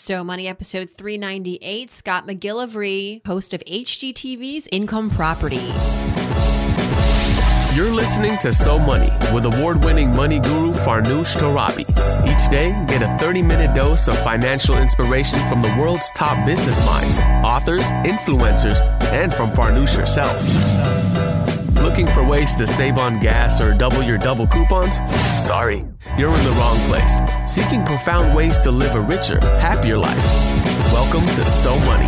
So Money episode 398, Scott McGillivray, host of HGTV's Income Property. You're listening to So Money with award winning money guru Farnoosh Torabi. Each day, get a 30 minute dose of financial inspiration from the world's top business minds, authors, influencers, and from Farnoosh herself. Looking for ways to save on gas or double your double coupons? Sorry, you're in the wrong place. Seeking profound ways to live a richer, happier life. Welcome to So Money.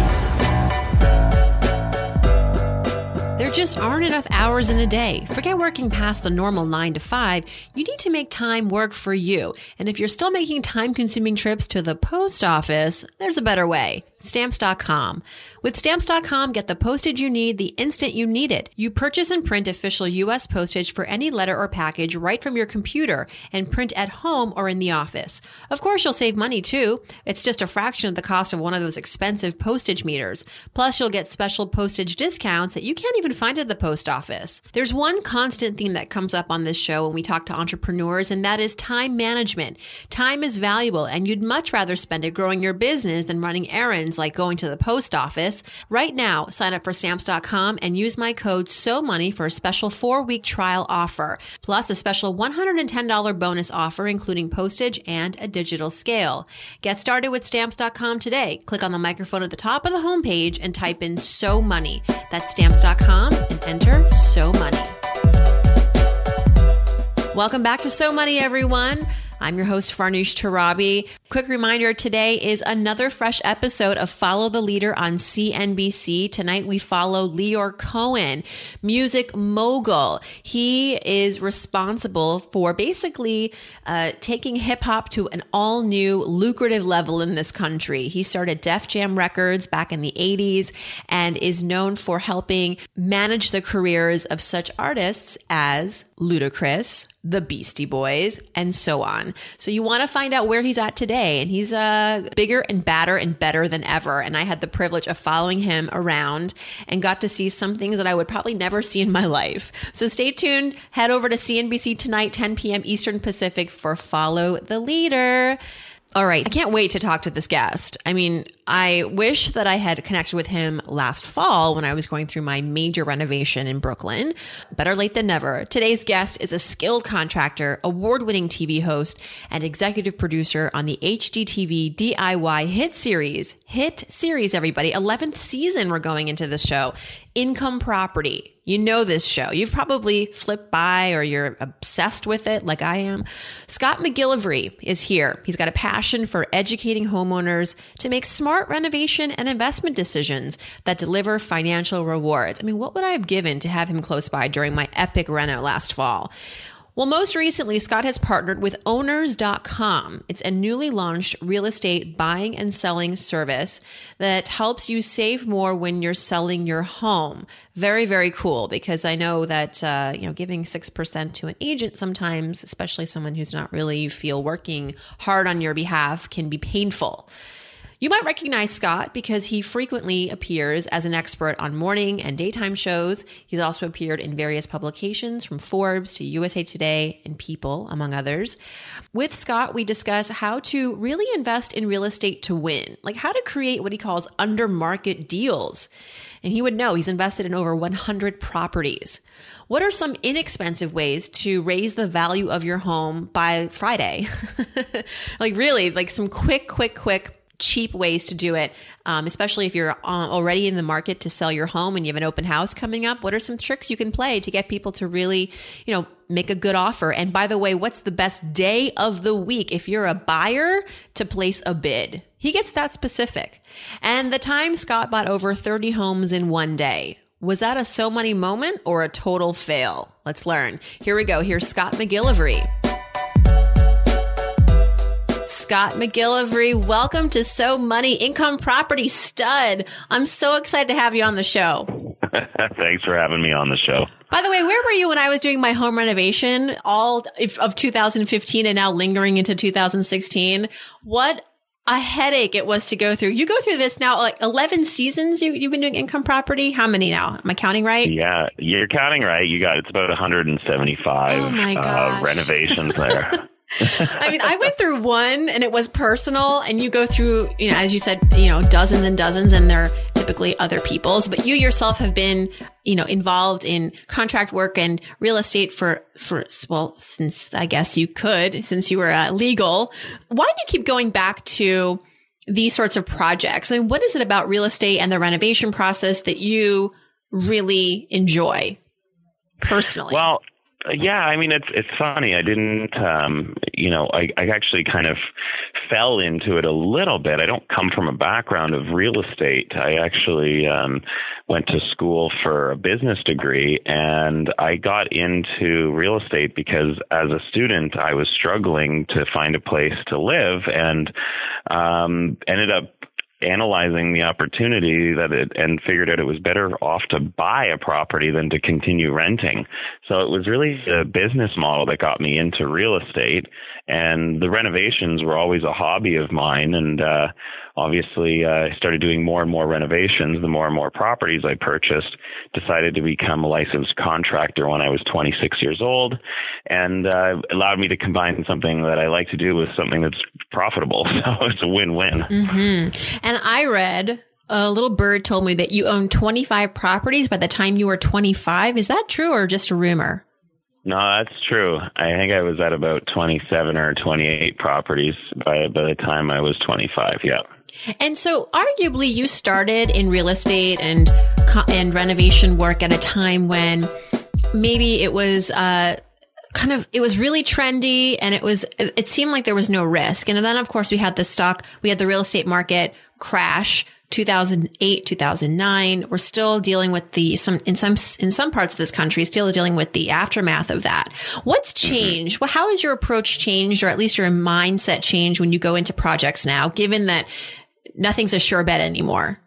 There just aren't enough hours in a day. Forget working past the normal nine to five. You need to make time work for you. And if you're still making time consuming trips to the post office, there's a better way. Stamps.com. With Stamps.com, get the postage you need the instant you need it. You purchase and print official U.S. postage for any letter or package right from your computer and print at home or in the office. Of course, you'll save money too. It's just a fraction of the cost of one of those expensive postage meters. Plus, you'll get special postage discounts that you can't even find at the post office. There's one constant theme that comes up on this show when we talk to entrepreneurs, and that is time management. Time is valuable, and you'd much rather spend it growing your business than running errands like going to the post office. Right now, sign up for stamps.com and use my code SOMONEY for a special four week trial offer, plus a special $110 bonus offer, including postage and a digital scale. Get started with stamps.com today. Click on the microphone at the top of the homepage and type in So Money. That's stamps.com and enter So Money. Welcome back to So Money, everyone. I'm your host, Farnoosh Torabi. Quick reminder today is another fresh episode of Follow the Leader on CNBC. Tonight we follow Lyor Cohen, music mogul. He is responsible for basically uh, taking hip hop to an all new lucrative level in this country. He started Def Jam Records back in the 80s and is known for helping manage the careers of such artists as Ludacris, the Beastie Boys, and so on. So you want to find out where he's at today. And he's uh, bigger and badder and better than ever. And I had the privilege of following him around and got to see some things that I would probably never see in my life. So stay tuned. Head over to CNBC tonight, 10 p.m. Eastern Pacific for Follow the Leader. All right. I can't wait to talk to this guest. I mean, I wish that I had connected with him last fall when I was going through my major renovation in Brooklyn. Better late than never. Today's guest is a skilled contractor, award winning TV host, and executive producer on the HGTV DIY hit series. Hit series, everybody. 11th season we're going into this show. Income Property. You know this show. You've probably flipped by or you're obsessed with it like I am. Scott McGillivray is here. He's got a passion for educating homeowners to make smart renovation and investment decisions that deliver financial rewards. I mean, what would I have given to have him close by during my epic reno last fall? Well, most recently, Scott has partnered with owners.com. It's a newly launched real estate buying and selling service that helps you save more when you're selling your home. Very, very cool because I know that, uh, you know, giving 6% to an agent sometimes, especially someone who's not really, you feel working hard on your behalf, can be painful. You might recognize Scott because he frequently appears as an expert on morning and daytime shows. He's also appeared in various publications from Forbes to USA Today and People, among others. With Scott, we discuss how to really invest in real estate to win, like how to create what he calls under market deals. And he would know he's invested in over 100 properties. What are some inexpensive ways to raise the value of your home by Friday? like, really, like some quick, quick, quick cheap ways to do it, um, especially if you're uh, already in the market to sell your home and you have an open house coming up. What are some tricks you can play to get people to really, you know, make a good offer? And by the way, what's the best day of the week if you're a buyer to place a bid? He gets that specific. And the time Scott bought over 30 homes in one day. Was that a so money moment or a total fail? Let's learn. Here we go. Here's Scott McGillivray. Scott McGillivray. Welcome to So Money Income Property Stud. I'm so excited to have you on the show. Thanks for having me on the show. By the way, where were you when I was doing my home renovation all of 2015 and now lingering into 2016? What a headache it was to go through. You go through this now, like 11 seasons you, you've been doing income property. How many now? Am I counting right? Yeah, you're counting right. You got, it's about 175 oh my uh, renovations there. I mean, I went through one and it was personal and you go through, you know, as you said, you know, dozens and dozens and they're typically other people's, but you yourself have been, you know, involved in contract work and real estate for, for, well, since I guess you could, since you were uh, legal. Why do you keep going back to these sorts of projects? I mean, what is it about real estate and the renovation process that you really enjoy personally? Well, yeah, I mean it's it's funny. I didn't, um, you know, I, I actually kind of fell into it a little bit. I don't come from a background of real estate. I actually um, went to school for a business degree, and I got into real estate because as a student I was struggling to find a place to live, and um, ended up analyzing the opportunity that it and figured out it was better off to buy a property than to continue renting. So it was really a business model that got me into real estate and the renovations were always a hobby of mine and uh obviously uh, I started doing more and more renovations the more and more properties I purchased decided to become a licensed contractor when I was 26 years old and uh, allowed me to combine something that I like to do with something that's profitable so it's a win-win mm-hmm. and I read a little bird told me that you own 25 properties by the time you were 25 is that true or just a rumor no, that's true. I think I was at about 27 or 28 properties by, by the time I was 25. Yeah. And so arguably you started in real estate and and renovation work at a time when maybe it was uh kind of it was really trendy and it was it seemed like there was no risk. And then of course we had the stock, we had the real estate market crash 2008, 2009. We're still dealing with the some in some in some parts of this country still dealing with the aftermath of that. What's mm-hmm. changed? Mm-hmm. Well, how has your approach changed or at least your mindset changed when you go into projects now given that nothing's a sure bet anymore?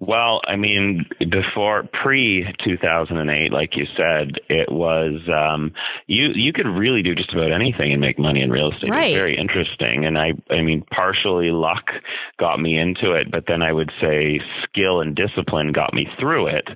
Well, I mean, before pre 2008, like you said, it was um, you you could really do just about anything and make money in real estate. Right. It's very interesting, and I I mean, partially luck got me into it, but then I would say skill and discipline got me through it.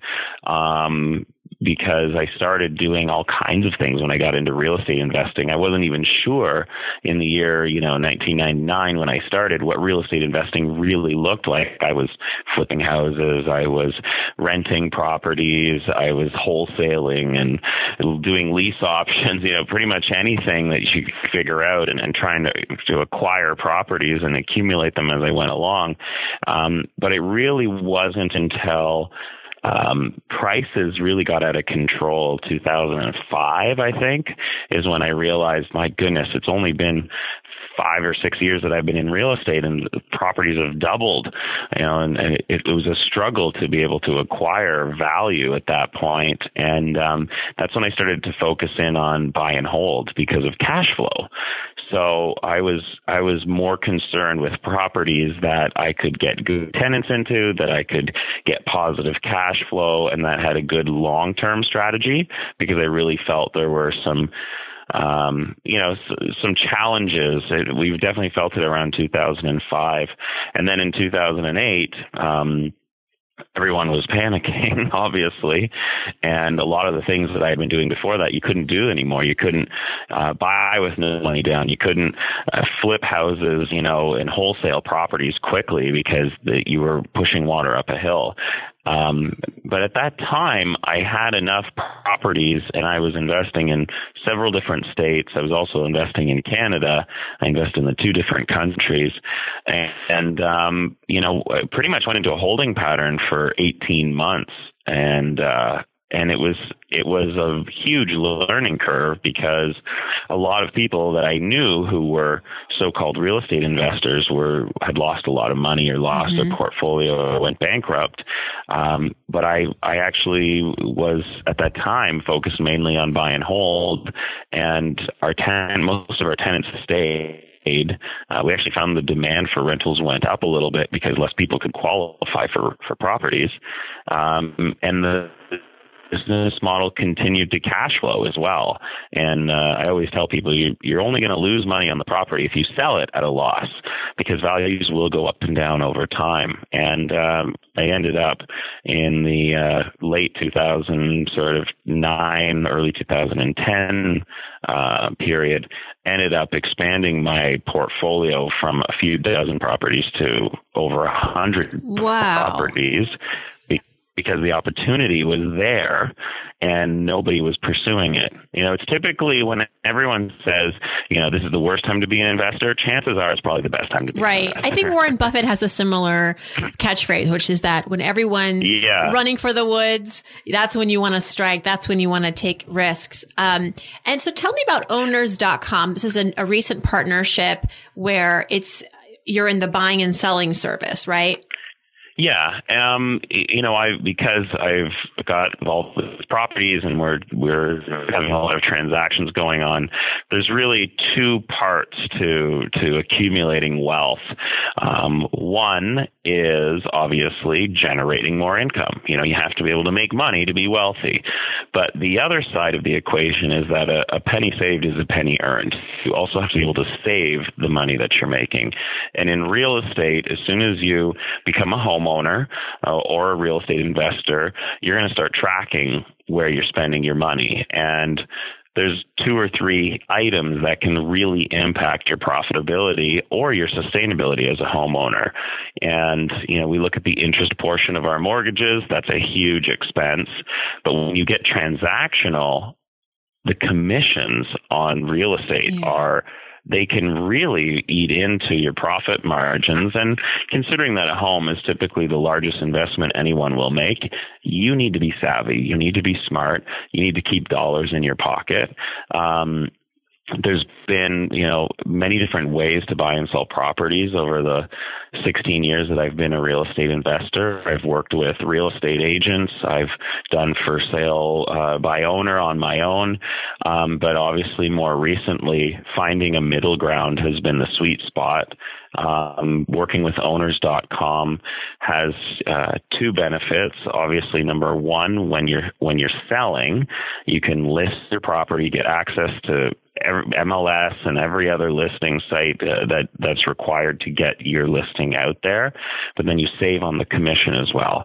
Um, because I started doing all kinds of things when I got into real estate investing. I wasn't even sure in the year, you know, 1999 when I started what real estate investing really looked like. I was flipping houses, I was renting properties, I was wholesaling and doing lease options, you know, pretty much anything that you could figure out and, and trying to, to acquire properties and accumulate them as I went along. Um, but it really wasn't until um, prices really got out of control 2005 i think is when i realized my goodness it's only been five or six years that I've been in real estate and properties have doubled, you know, and, it, it was a struggle to be able to acquire value at that point. And, um, that's when I started to focus in on buy and hold because of cash flow. So I was I was more concerned with properties that I could get good tenants into, that I could get positive cash flow, and that had a good long term strategy because I really felt there were some um, you know, some challenges. We've definitely felt it around 2005, and then in 2008. Um, everyone was panicking, obviously, and a lot of the things that I had been doing before that you couldn't do anymore. You couldn't uh, buy with no money down. You couldn't uh, flip houses, you know, and wholesale properties quickly because the, you were pushing water up a hill. Um, but at that time, I had enough properties and I was investing in several different states. I was also investing in Canada. I invest in the two different countries and, and um, you know, pretty much went into a holding pattern for 18 months. And, uh, and it was it was a huge learning curve because a lot of people that I knew who were so-called real estate investors were had lost a lot of money or lost mm-hmm. their portfolio or went bankrupt. Um, but I I actually was at that time focused mainly on buy and hold, and our tenant most of our tenants stayed uh, we actually found the demand for rentals went up a little bit because less people could qualify for for properties, um, and the business model continued to cash flow as well. And uh, I always tell people you, you're only going to lose money on the property if you sell it at a loss because values will go up and down over time. And um, I ended up in the uh, late 2000, sort of nine, early 2010 uh, period, ended up expanding my portfolio from a few dozen properties to over a hundred wow. properties because the opportunity was there and nobody was pursuing it. You know, it's typically when everyone says, you know, this is the worst time to be an investor, chances are it's probably the best time to be right. I think Warren Buffett has a similar catchphrase, which is that when everyone's yeah. running for the woods, that's when you want to strike. That's when you want to take risks. Um, and so tell me about owners.com. This is a recent partnership where it's, you're in the buying and selling service, right? Yeah, um, you know, I because I've got involved with properties and we're we're having a lot of transactions going on. There's really two parts to to accumulating wealth. Um, one is obviously generating more income. You know, you have to be able to make money to be wealthy. But the other side of the equation is that a, a penny saved is a penny earned. You also have to be able to save the money that you're making. And in real estate, as soon as you become a homeowner uh, or a real estate investor, you're going to start tracking where you're spending your money. And there's two or three items that can really impact your profitability or your sustainability as a homeowner. And, you know, we look at the interest portion of our mortgages, that's a huge expense. But when you get transactional, the commissions on real estate yeah. are they can really eat into your profit margins. And considering that a home is typically the largest investment anyone will make, you need to be savvy. You need to be smart. You need to keep dollars in your pocket. Um, there's been, you know, many different ways to buy and sell properties over the 16 years that I've been a real estate investor. I've worked with real estate agents. I've done for sale uh, by owner on my own. Um, but obviously, more recently, finding a middle ground has been the sweet spot. Um, working with owners.com has uh, two benefits. Obviously, number one, when you're when you're selling, you can list your property, get access to MLS and every other listing site uh, that that's required to get your listing out there, but then you save on the commission as well.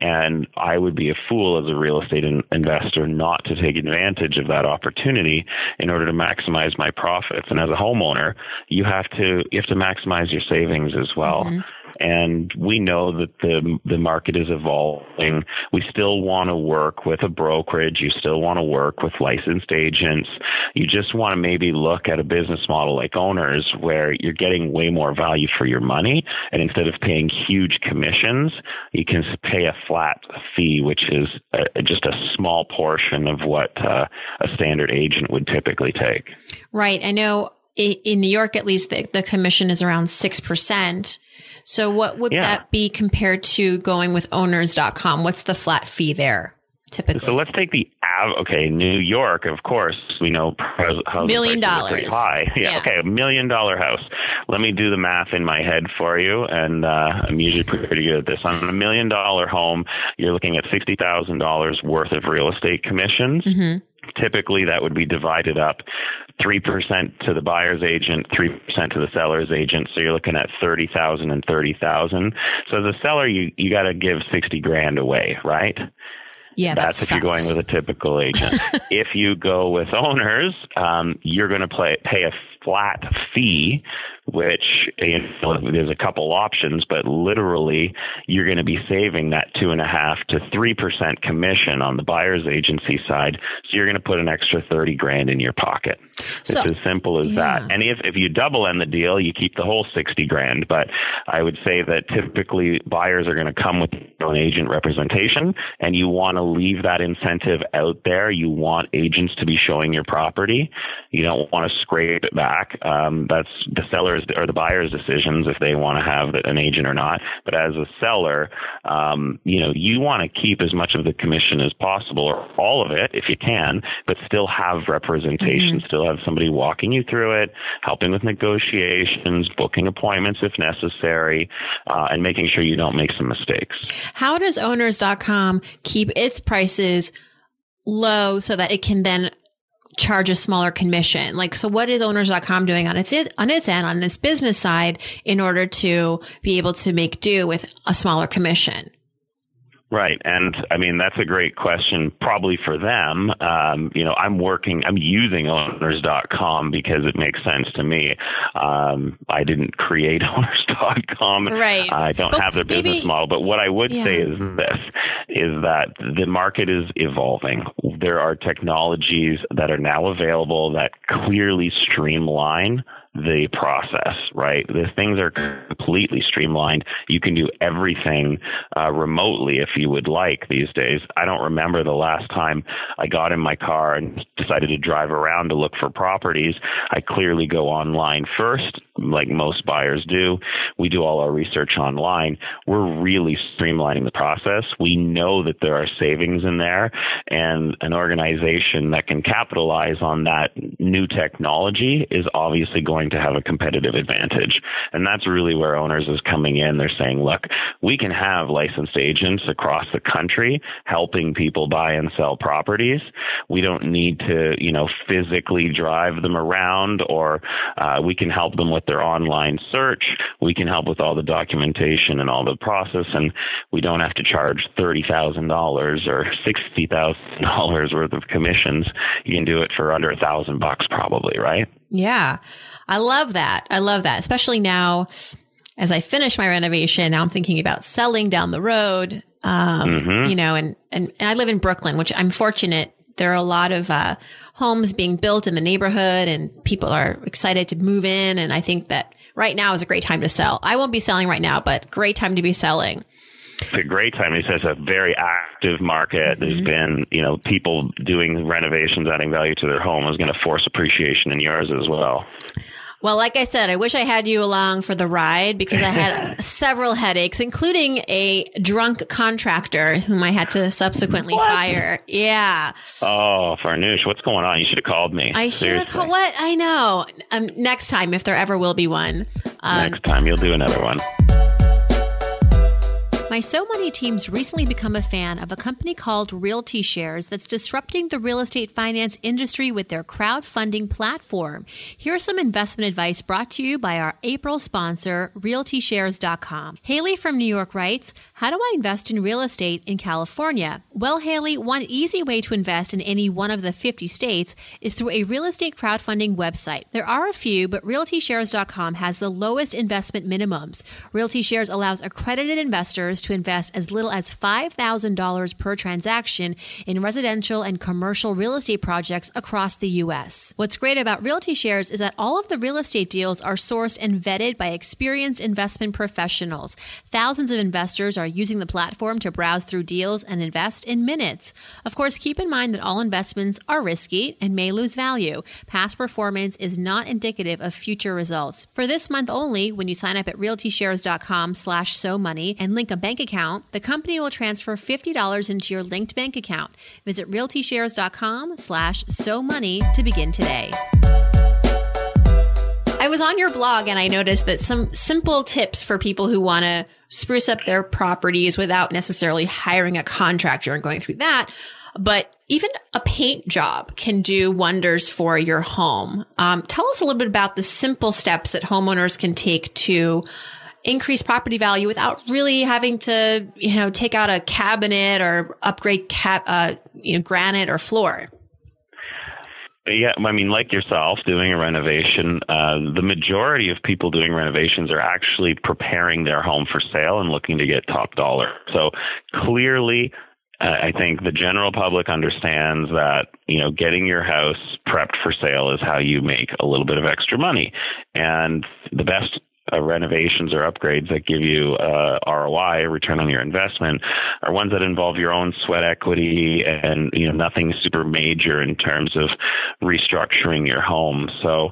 And I would be a fool as a real estate in- investor not to take advantage of that opportunity in order to maximize my profits. And as a homeowner, you have to you have to maximize your savings as well. Mm-hmm and we know that the the market is evolving. We still want to work with a brokerage. You still want to work with licensed agents. You just want to maybe look at a business model like owners where you're getting way more value for your money, and instead of paying huge commissions, you can pay a flat fee, which is a, just a small portion of what uh, a standard agent would typically take. Right. I know in New York, at least, the, the commission is around 6%. So what would yeah. that be compared to going with owners.com? What's the flat fee there? Typically. So let's take the okay New York. Of course, we know million dollars high. Yeah, yeah, okay, a million dollar house. Let me do the math in my head for you, and uh, I'm usually pretty good at this. On a million dollar home, you're looking at sixty thousand dollars worth of real estate commissions. Mm-hmm typically that would be divided up 3% to the buyer's agent, 3% to the seller's agent. So you're looking at 30,000 and 30,000. So as a seller, you, you got to give 60 grand away, right? Yeah, that's that if you're going with a typical agent. if you go with owners, um, you're going to pay a flat fee which you know, there's a couple options, but literally you're going to be saving that two and a half to three percent commission on the buyer's agency side. So you're going to put an extra thirty grand in your pocket. So, it's as simple as yeah. that. And if if you double end the deal, you keep the whole sixty grand. But I would say that typically buyers are going to come with an agent representation, and you want to leave that incentive out there. You want agents to be showing your property. You don't want to scrape it back. Um, that's the seller seller's or the buyer's decisions if they want to have an agent or not. But as a seller, um, you know, you want to keep as much of the commission as possible, or all of it if you can, but still have representation, mm-hmm. still have somebody walking you through it, helping with negotiations, booking appointments if necessary, uh, and making sure you don't make some mistakes. How does owners.com keep its prices low so that it can then charge a smaller commission. Like, so what is owners.com doing on its, on its end, on its business side in order to be able to make do with a smaller commission? Right. And I mean, that's a great question, probably for them. Um, you know, I'm working, I'm using owners.com because it makes sense to me. Um, I didn't create owners.com. Right. I don't but have their business maybe, model. But what I would yeah. say is this, is that the market is evolving. There are technologies that are now available that clearly streamline the process, right? The things are completely streamlined. You can do everything uh, remotely if you would like these days. I don't remember the last time I got in my car and decided to drive around to look for properties. I clearly go online first, like most buyers do. We do all our research online. We're really streamlining the process. We know that there are savings in there, and an organization that can capitalize on that new technology is obviously going going to have a competitive advantage. And that's really where owners is coming in. They're saying, look, we can have licensed agents across the country helping people buy and sell properties. We don't need to, you know, physically drive them around or uh, we can help them with their online search. We can help with all the documentation and all the process. And we don't have to charge $30,000 or $60,000 worth of commissions. You can do it for under a thousand bucks probably, right? Yeah. I love that. I love that, especially now as I finish my renovation. Now I'm thinking about selling down the road. Um, mm-hmm. you know, and, and, and I live in Brooklyn, which I'm fortunate. There are a lot of, uh, homes being built in the neighborhood and people are excited to move in. And I think that right now is a great time to sell. I won't be selling right now, but great time to be selling it's a great time. He says a very active market. Mm-hmm. There's been, you know, people doing renovations, adding value to their home is going to force appreciation in yours as well. Well, like I said, I wish I had you along for the ride because I had several headaches, including a drunk contractor whom I had to subsequently what? fire. Yeah. Oh, Farnoosh, what's going on? You should have called me. I should have called. What? I know. Um, next time, if there ever will be one. Um, next time, you'll do another one. My So Money team's recently become a fan of a company called Realty Shares that's disrupting the real estate finance industry with their crowdfunding platform. Here's some investment advice brought to you by our April sponsor, RealtyShares.com. Haley from New York writes, How do I invest in real estate in California? Well, Haley, one easy way to invest in any one of the 50 states is through a real estate crowdfunding website. There are a few, but RealtyShares.com has the lowest investment minimums. RealtyShares allows accredited investors to invest as little as $5,000 per transaction in residential and commercial real estate projects across the U.S. What's great about RealtyShares is that all of the real estate deals are sourced and vetted by experienced investment professionals. Thousands of investors are using the platform to browse through deals and invest in minutes. Of course, keep in mind that all investments are risky and may lose value. Past performance is not indicative of future results. For this month only, when you sign up at realtyshares.com slash money and link a bank account, the company will transfer $50 into your linked bank account. Visit realtyshares.com slash money to begin today. I was on your blog and I noticed that some simple tips for people who want to spruce up their properties without necessarily hiring a contractor and going through that. But even a paint job can do wonders for your home. Um, tell us a little bit about the simple steps that homeowners can take to increase property value without really having to, you know, take out a cabinet or upgrade cap, uh, you know, granite or floor. Yeah, I mean, like yourself, doing a renovation, uh, the majority of people doing renovations are actually preparing their home for sale and looking to get top dollar. So clearly, uh, I think the general public understands that you know getting your house prepped for sale is how you make a little bit of extra money, and the best uh, renovations or upgrades that give you uh, ROI, return on your investment, are ones that involve your own sweat equity and you know nothing super major in terms of restructuring your home. So,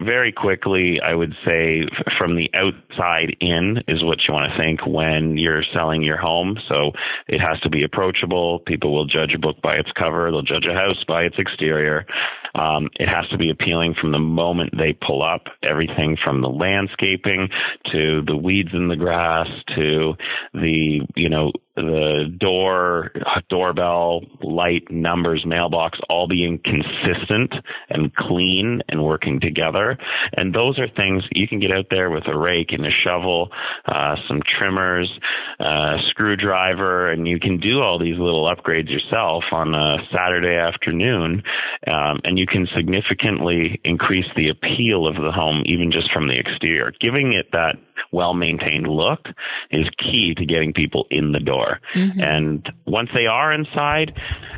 very quickly, I would say from the outside in is what you want to think when you're selling your home. So, it has to be approachable. People will judge a book by its cover. They'll judge a house by its exterior. Um, it has to be appealing from the moment they pull up. Everything from the landscaping to the weeds in the grass to the you know the door, doorbell, light, numbers, mailbox, all being consistent and clean and working together. And those are things you can get out there with a rake and a shovel, uh, some trimmers, uh, screwdriver, and you can do all these little upgrades yourself on a Saturday afternoon. Um, and you can significantly increase the appeal of the home even just from the exterior. Giving it that well maintained look is key to getting people in the door. Mm-hmm. And once they are inside,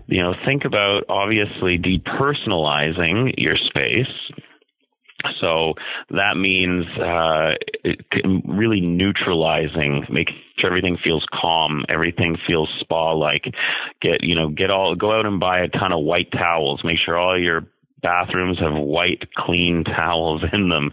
you know, think about obviously depersonalizing your space. So that means uh, really neutralizing, making sure everything feels calm, everything feels spa-like. Get you know, get all go out and buy a ton of white towels. Make sure all your bathrooms have white, clean towels in them.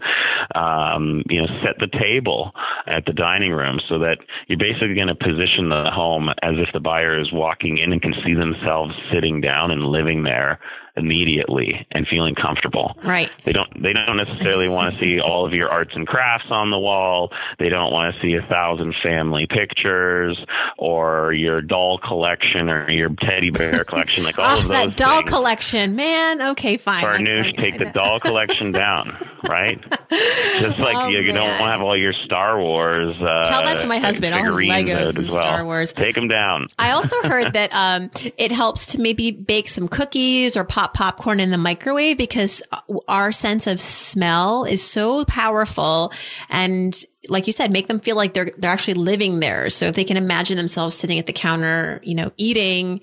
Um, you know, set the table at the dining room so that you're basically going to position the home as if the buyer is walking in and can see themselves sitting down and living there immediately and feeling comfortable. Right. They don't they don't necessarily want to see all of your arts and crafts on the wall. They don't want to see a thousand family pictures or your doll collection or your teddy bear collection, like all oh, of those. That doll things. collection, man. Okay, fine. Farnoosh, take the doll collection down, right? Just like oh, you, you, don't want to have all your Star Wars. Uh, Tell that to my husband. All his Legos and well. Star Wars. Take them down. I also heard that um, it helps to maybe bake some cookies or pop popcorn in the microwave because our sense of smell is so powerful and like you said, make them feel like they're they're actually living there. So if they can imagine themselves sitting at the counter, you know, eating,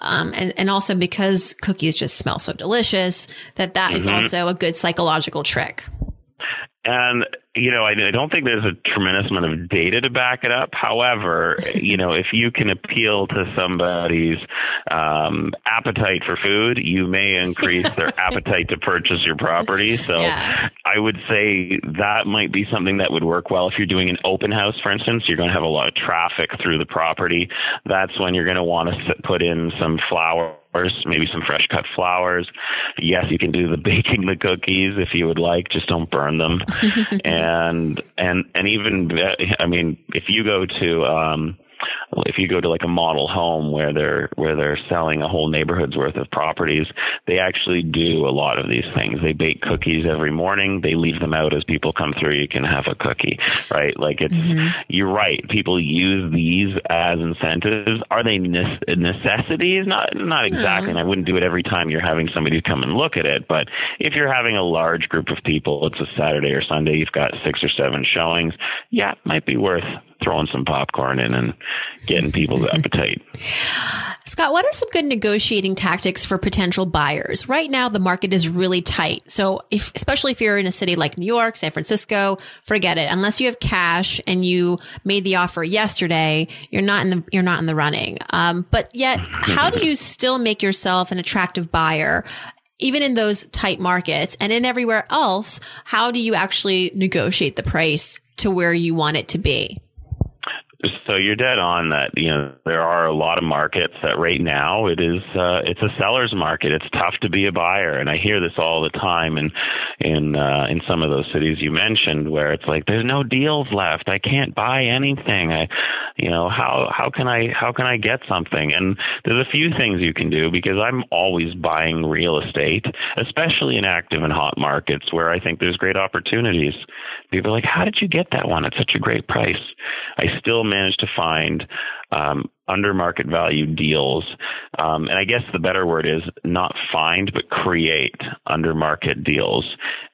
um, and and also because cookies just smell so delicious, that that mm-hmm. is also a good psychological trick. And you know, I, I, don't think there's a tremendous amount of data to back it up. However, you know, if you can appeal to somebody's um, appetite for food, you may increase their appetite to purchase your property. So yeah. I would say that might be something that would work well. If you're doing an open house, for instance, you're going to have a lot of traffic through the property. That's when you're going to want to put in some flower maybe some fresh cut flowers. Yes, you can do the baking the cookies if you would like, just don't burn them. and and and even I mean, if you go to um if you go to like a model home where they're where they're selling a whole neighborhood's worth of properties, they actually do a lot of these things. They bake cookies every morning. They leave them out as people come through. You can have a cookie, right? Like it's mm-hmm. you're right. People use these as incentives. Are they ne- necessities? Not not exactly. And I wouldn't do it every time you're having somebody come and look at it. But if you're having a large group of people, it's a Saturday or Sunday. You've got six or seven showings. Yeah, it might be worth throwing some popcorn in and getting people's appetite. Scott, what are some good negotiating tactics for potential buyers? Right now, the market is really tight. So if, especially if you're in a city like New York, San Francisco, forget it. Unless you have cash and you made the offer yesterday, you're not in the, you're not in the running. Um, but yet, how do you still make yourself an attractive buyer? Even in those tight markets and in everywhere else, how do you actually negotiate the price to where you want it to be? So you're dead on that. You know, there are a lot of markets that right now it is uh, it's a seller's market. It's tough to be a buyer, and I hear this all the time. And in uh, in some of those cities you mentioned, where it's like there's no deals left. I can't buy anything. I, you know, how how can I how can I get something? And there's a few things you can do because I'm always buying real estate, especially in active and hot markets where I think there's great opportunities. People are like, how did you get that one at such a great price? I still managed to find um, under market value deals. Um, and I guess the better word is not find, but create under market deals.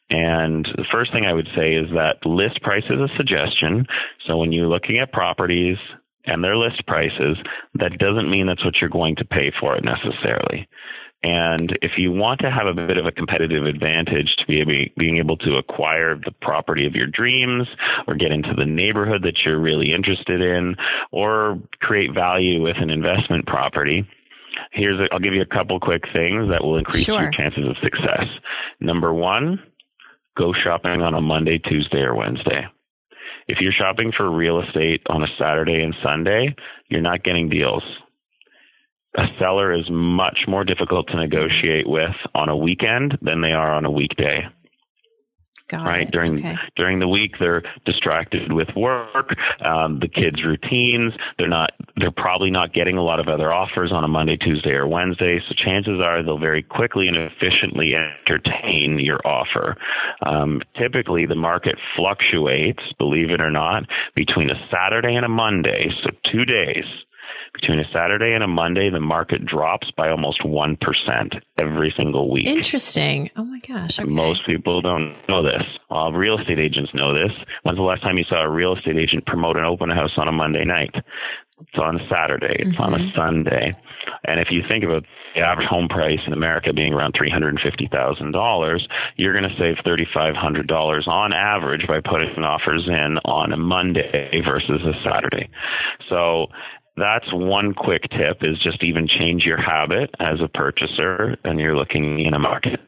And the first thing I would say is that list price is a suggestion. So when you're looking at properties and their list prices, that doesn't mean that's what you're going to pay for it necessarily. And if you want to have a bit of a competitive advantage to be able, being able to acquire the property of your dreams or get into the neighborhood that you're really interested in or create value with an investment property, here's i will give you a couple quick things that will increase sure. your chances of success. Number one, go shopping on a Monday, Tuesday, or Wednesday. If you're shopping for real estate on a Saturday and Sunday, you're not getting deals a seller is much more difficult to negotiate with on a weekend than they are on a weekday. Got right it. during okay. during the week they're distracted with work um, the kids routines they're not they're probably not getting a lot of other offers on a monday tuesday or wednesday so chances are they'll very quickly and efficiently entertain your offer um, typically the market fluctuates believe it or not between a saturday and a monday so two days between a Saturday and a Monday, the market drops by almost 1% every single week. Interesting. Oh my gosh. Okay. Most people don't know this. Uh, real estate agents know this. When's the last time you saw a real estate agent promote an open house on a Monday night? It's on a Saturday. It's mm-hmm. on a mm-hmm. Sunday. And if you think about the average home price in America being around $350,000, you're going to save $3,500 on average by putting offers in on a Monday versus a Saturday. So that's one quick tip is just even change your habit as a purchaser and you're looking in a market.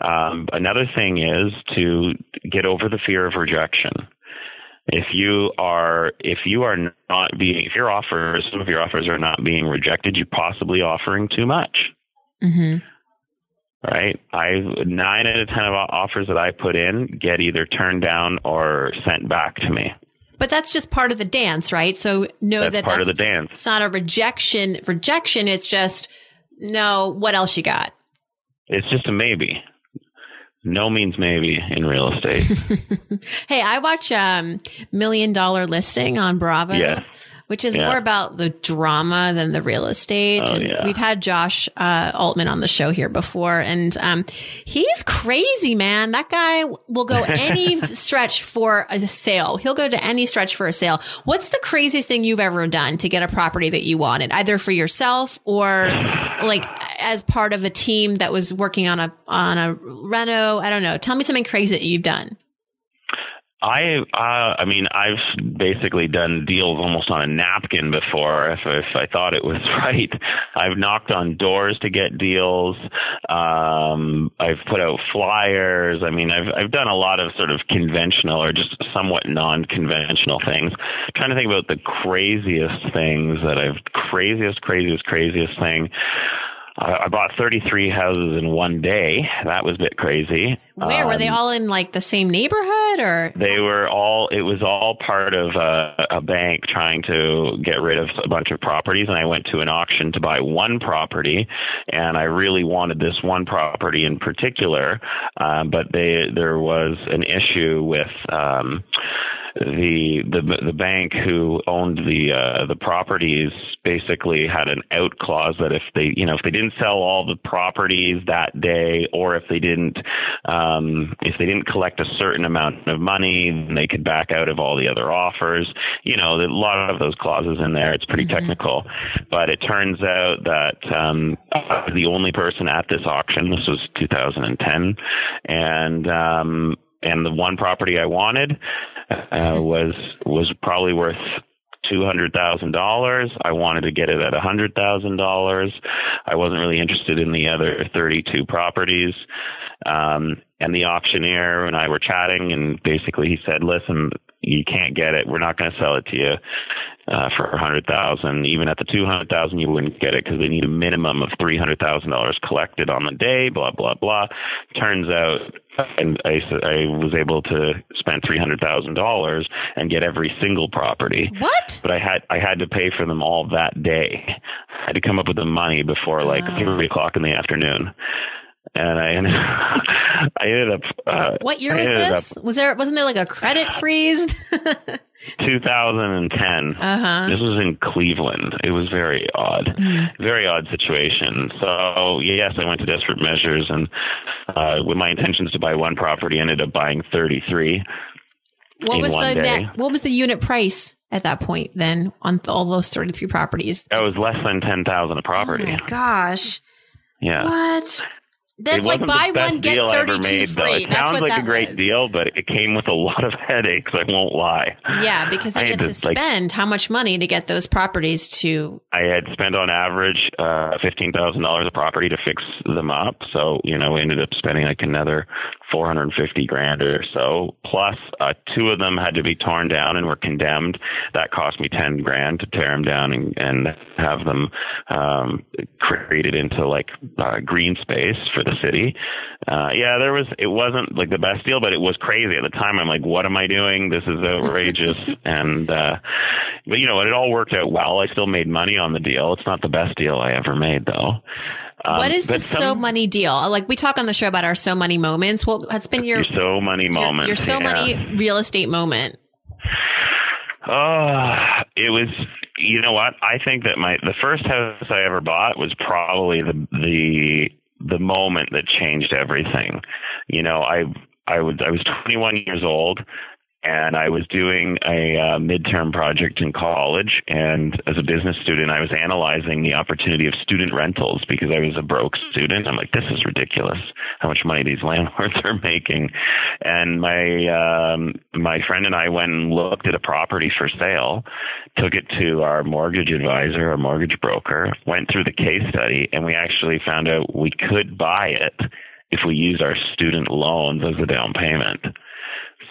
Um, another thing is to get over the fear of rejection. If you are if you are not being if your offers some of your offers are not being rejected, you're possibly offering too much. Mm-hmm. Right? I nine out of ten of offers that I put in get either turned down or sent back to me. But that's just part of the dance, right? So know that's that part of the dance. It's not a rejection. Rejection. It's just no. What else you got? It's just a maybe. No means maybe in real estate. hey, I watch um, Million Dollar Listing on Bravo. Yes which is yeah. more about the drama than the real estate. Oh, and yeah. we've had Josh uh, Altman on the show here before, and um, he's crazy, man. That guy will go any stretch for a sale. He'll go to any stretch for a sale. What's the craziest thing you've ever done to get a property that you wanted, either for yourself or like as part of a team that was working on a on a reno? I don't know. Tell me something crazy that you've done. I uh, I mean I've basically done deals almost on a napkin before if if I thought it was right. I've knocked on doors to get deals. Um, I've put out flyers. I mean I've I've done a lot of sort of conventional or just somewhat non-conventional things. I'm trying to think about the craziest things that I've craziest craziest craziest thing. I bought 33 houses in one day. That was a bit crazy. Where um, were they um, all in like the same neighborhood or? They were all, it was all part of a, a, bank trying to get rid of a bunch of properties. And I went to an auction to buy one property and I really wanted this one property in particular. Um, but they, there was an issue with, um, the the the bank who owned the uh, the properties basically had an out clause that if they you know if they didn't sell all the properties that day or if they didn't um, if they didn't collect a certain amount of money then they could back out of all the other offers you know a lot of those clauses in there it's pretty mm-hmm. technical but it turns out that um, I was the only person at this auction this was 2010 and um, and the one property I wanted uh, was was probably worth two hundred thousand dollars. I wanted to get it at a hundred thousand dollars. I wasn't really interested in the other thirty-two properties. Um, and the auctioneer and I were chatting, and basically he said, "Listen, you can't get it. We're not going to sell it to you uh, for a hundred thousand. Even at the two hundred thousand, you wouldn't get it because they need a minimum of three hundred thousand dollars collected on the day. Blah blah blah. Turns out, and I, I was able to spend three hundred thousand dollars and get every single property. What? But I had I had to pay for them all that day. I had to come up with the money before like uh. three o'clock in the afternoon and I ended, I ended up. Uh, what year was this? Up, was there wasn't there like a credit freeze? 2010. Uh-huh. This was in Cleveland. It was very odd, mm-hmm. very odd situation. So yes, I went to desperate measures, and uh, with my intentions to buy one property, ended up buying 33. What was the net, what was the unit price at that point then on all those 33 properties? That was less than 10,000 a property. Oh my gosh. Yeah. What? That's like buy one get thirty ever made, free. Though. It That's sounds like a great was. deal, but it came with a lot of headaches. I won't lie. Yeah, because I had to, to spend like, how much money to get those properties to. I had spent on average uh, fifteen thousand dollars a property to fix them up. So you know, we ended up spending like another 450 grand or so. Plus, uh, two of them had to be torn down and were condemned. That cost me 10 grand to tear them down and, and have them um, created into like uh, green space for the city. Uh, yeah, there was. It wasn't like the best deal, but it was crazy at the time. I'm like, what am I doing? This is outrageous. and uh, but you know, it all worked out well. I still made money on the deal. It's not the best deal I ever made, though. Um, what is the some, so money deal? Like we talk on the show about our so money moments. What has been your, your so money moment? Your, your so yeah. money real estate moment. Oh, it was. You know what? I think that my the first house I ever bought was probably the the the moment that changed everything. You know, I I was I was 21 years old and I was doing a uh, midterm project in college. And as a business student, I was analyzing the opportunity of student rentals because I was a broke student. I'm like, this is ridiculous how much money these landlords are making. And my um, my friend and I went and looked at a property for sale, took it to our mortgage advisor, our mortgage broker, went through the case study, and we actually found out we could buy it if we used our student loans as a down payment.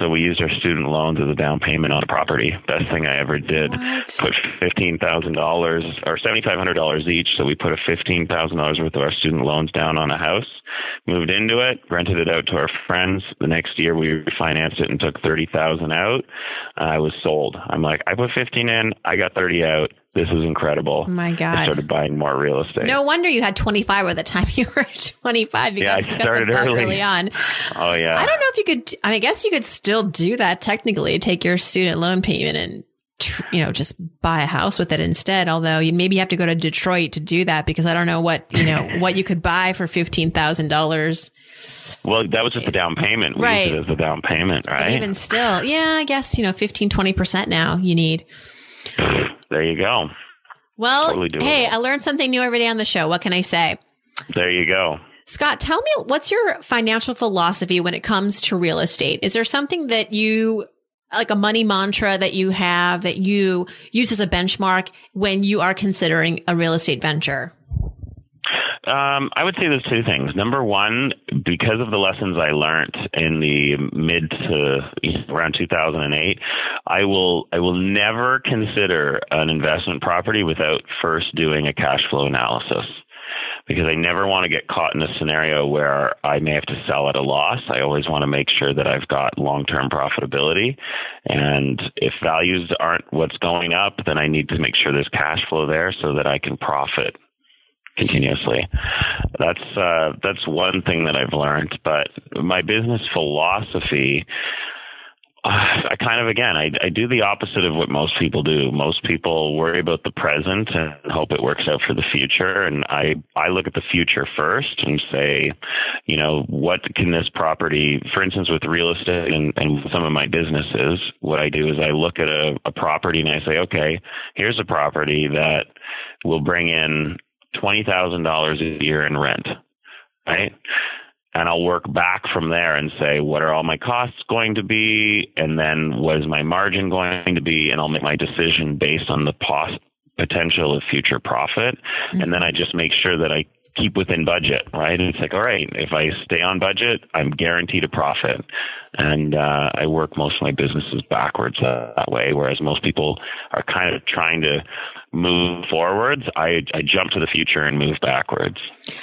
So we used our student loans as a down payment on a property. Best thing I ever did. What? Put fifteen thousand dollars or seventy five hundred dollars each. So we put a fifteen thousand dollars worth of our student loans down on a house, moved into it, rented it out to our friends. The next year we refinanced it and took thirty thousand out. I was sold. I'm like, I put fifteen in, I got thirty out this is incredible. Oh my God. I started buying more real estate. No wonder you had 25 by the time you were 25. You yeah, got, I started early. early on. Oh, yeah. I don't know if you could, I, mean, I guess you could still do that technically, take your student loan payment and you know, just buy a house with it instead. Although you maybe have to go to Detroit to do that because I don't know what, you know, what you could buy for $15,000. Well, that was just the down payment. We right. as the down payment, right? But even still, yeah, I guess, you know, 15, 20% now you need. There you go. Well, totally hey, I learned something new every day on the show. What can I say? There you go. Scott, tell me what's your financial philosophy when it comes to real estate? Is there something that you like a money mantra that you have that you use as a benchmark when you are considering a real estate venture? Um, I would say there's two things. Number one, because of the lessons I learned in the mid to around 2008, I will I will never consider an investment property without first doing a cash flow analysis because I never want to get caught in a scenario where I may have to sell at a loss. I always want to make sure that I've got long term profitability. And if values aren't what's going up, then I need to make sure there's cash flow there so that I can profit continuously. That's uh, that's one thing that I've learned. But my business philosophy. Uh, I kind of again, I, I do the opposite of what most people do. Most people worry about the present and hope it works out for the future. And I, I look at the future first and say, you know, what can this property, for instance, with real estate and, and some of my businesses, what I do is I look at a, a property and I say, okay, here's a property that will bring in $20,000 a year in rent, right? And I'll work back from there and say, what are all my costs going to be? And then what is my margin going to be? And I'll make my decision based on the pos- potential of future profit. Mm-hmm. And then I just make sure that I keep within budget, right? And it's like, all right, if I stay on budget, I'm guaranteed a profit. And uh, I work most of my businesses backwards uh, that way, whereas most people are kind of trying to move forwards. I, I jump to the future and move backwards.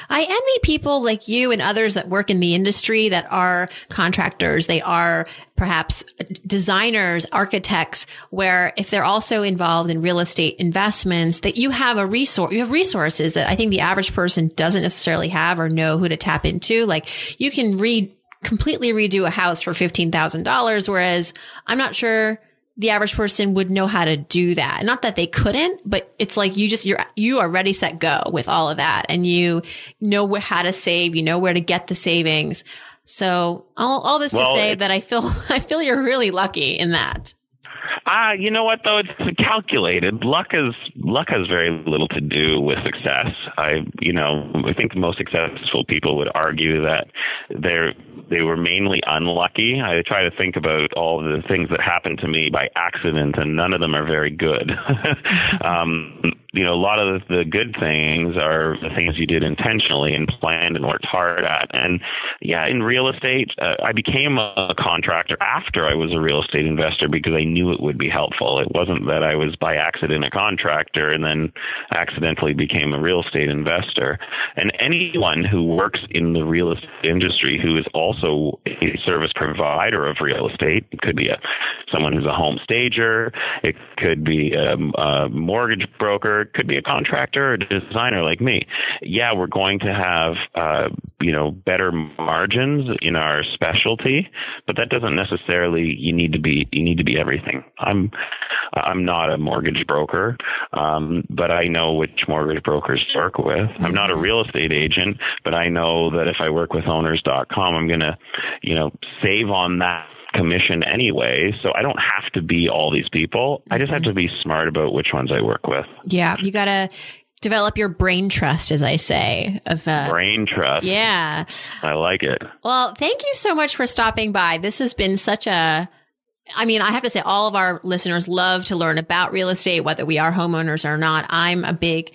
I envy people like you and others that work in the industry that are contractors. They are perhaps designers, architects, where if they're also involved in real estate investments, that you have a resource, you have resources that I think the average person doesn't necessarily have or know who to tap into. Like you can read completely redo a house for $15,000. Whereas I'm not sure the average person would know how to do that. Not that they couldn't, but it's like you just, you're, you are ready, set, go with all of that and you know how to save, you know where to get the savings. So all, all this well, to say it, that I feel, I feel you're really lucky in that. Ah, you know what though? It's calculated. Luck is luck has very little to do with success. I, you know, I think most successful people would argue that they're they were mainly unlucky. I try to think about all the things that happened to me by accident, and none of them are very good. um, you know, a lot of the good things are the things you did intentionally and planned and worked hard at. And yeah, in real estate, uh, I became a contractor after I was a real estate investor because I knew it would be helpful. It wasn't that I was by accident a contractor and then accidentally became a real estate investor. And anyone who works in the real estate industry who is also a service provider of real estate, it could be a someone who's a home stager, it could be a, a mortgage broker it could be a contractor or a designer like me. Yeah, we're going to have uh, you know better margins in our specialty, but that doesn't necessarily you need to be you need to be everything. I'm I'm not a mortgage broker, um, but I know which mortgage brokers to work with. I'm not a mm-hmm. real estate agent, but I know that if I work with owners.com, I'm going to, you know, save on that commission anyway, so I don't have to be all these people. I just have to be smart about which ones I work with. Yeah, you got to develop your brain trust, as I say. Of uh, brain trust. Yeah, I like it. Well, thank you so much for stopping by. This has been such a I mean, I have to say, all of our listeners love to learn about real estate, whether we are homeowners or not. I'm a big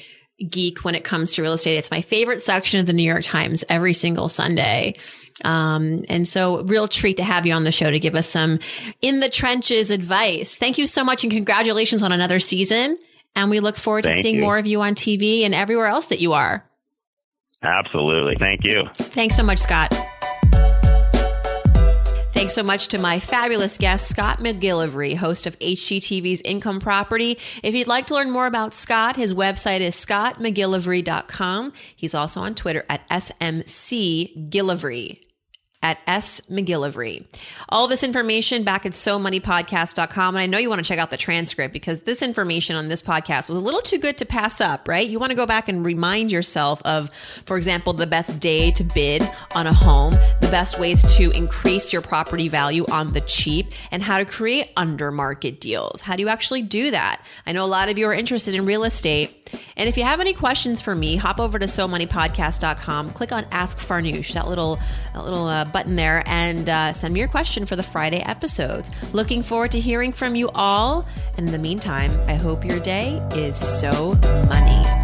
geek when it comes to real estate. It's my favorite section of the New York Times every single Sunday. Um, and so real treat to have you on the show to give us some in the trenches advice. Thank you so much and congratulations on another season. And we look forward to Thank seeing you. more of you on TV and everywhere else that you are. Absolutely. Thank you. Thanks so much, Scott. Thanks so much to my fabulous guest, Scott McGillivray, host of HGTV's Income Property. If you'd like to learn more about Scott, his website is scottmcgillivray.com. He's also on Twitter at SMCGillivray at S. McGillivray. All this information back at SoMoneyPodcast.com. And I know you want to check out the transcript because this information on this podcast was a little too good to pass up, right? You want to go back and remind yourself of, for example, the best day to bid on a home, the best ways to increase your property value on the cheap, and how to create under market deals. How do you actually do that? I know a lot of you are interested in real estate. And if you have any questions for me, hop over to SoMoneyPodcast.com, click on Ask Farnoosh, that little, that little uh, button there and uh, send me your question for the Friday episodes. Looking forward to hearing from you all. In the meantime, I hope your day is so money.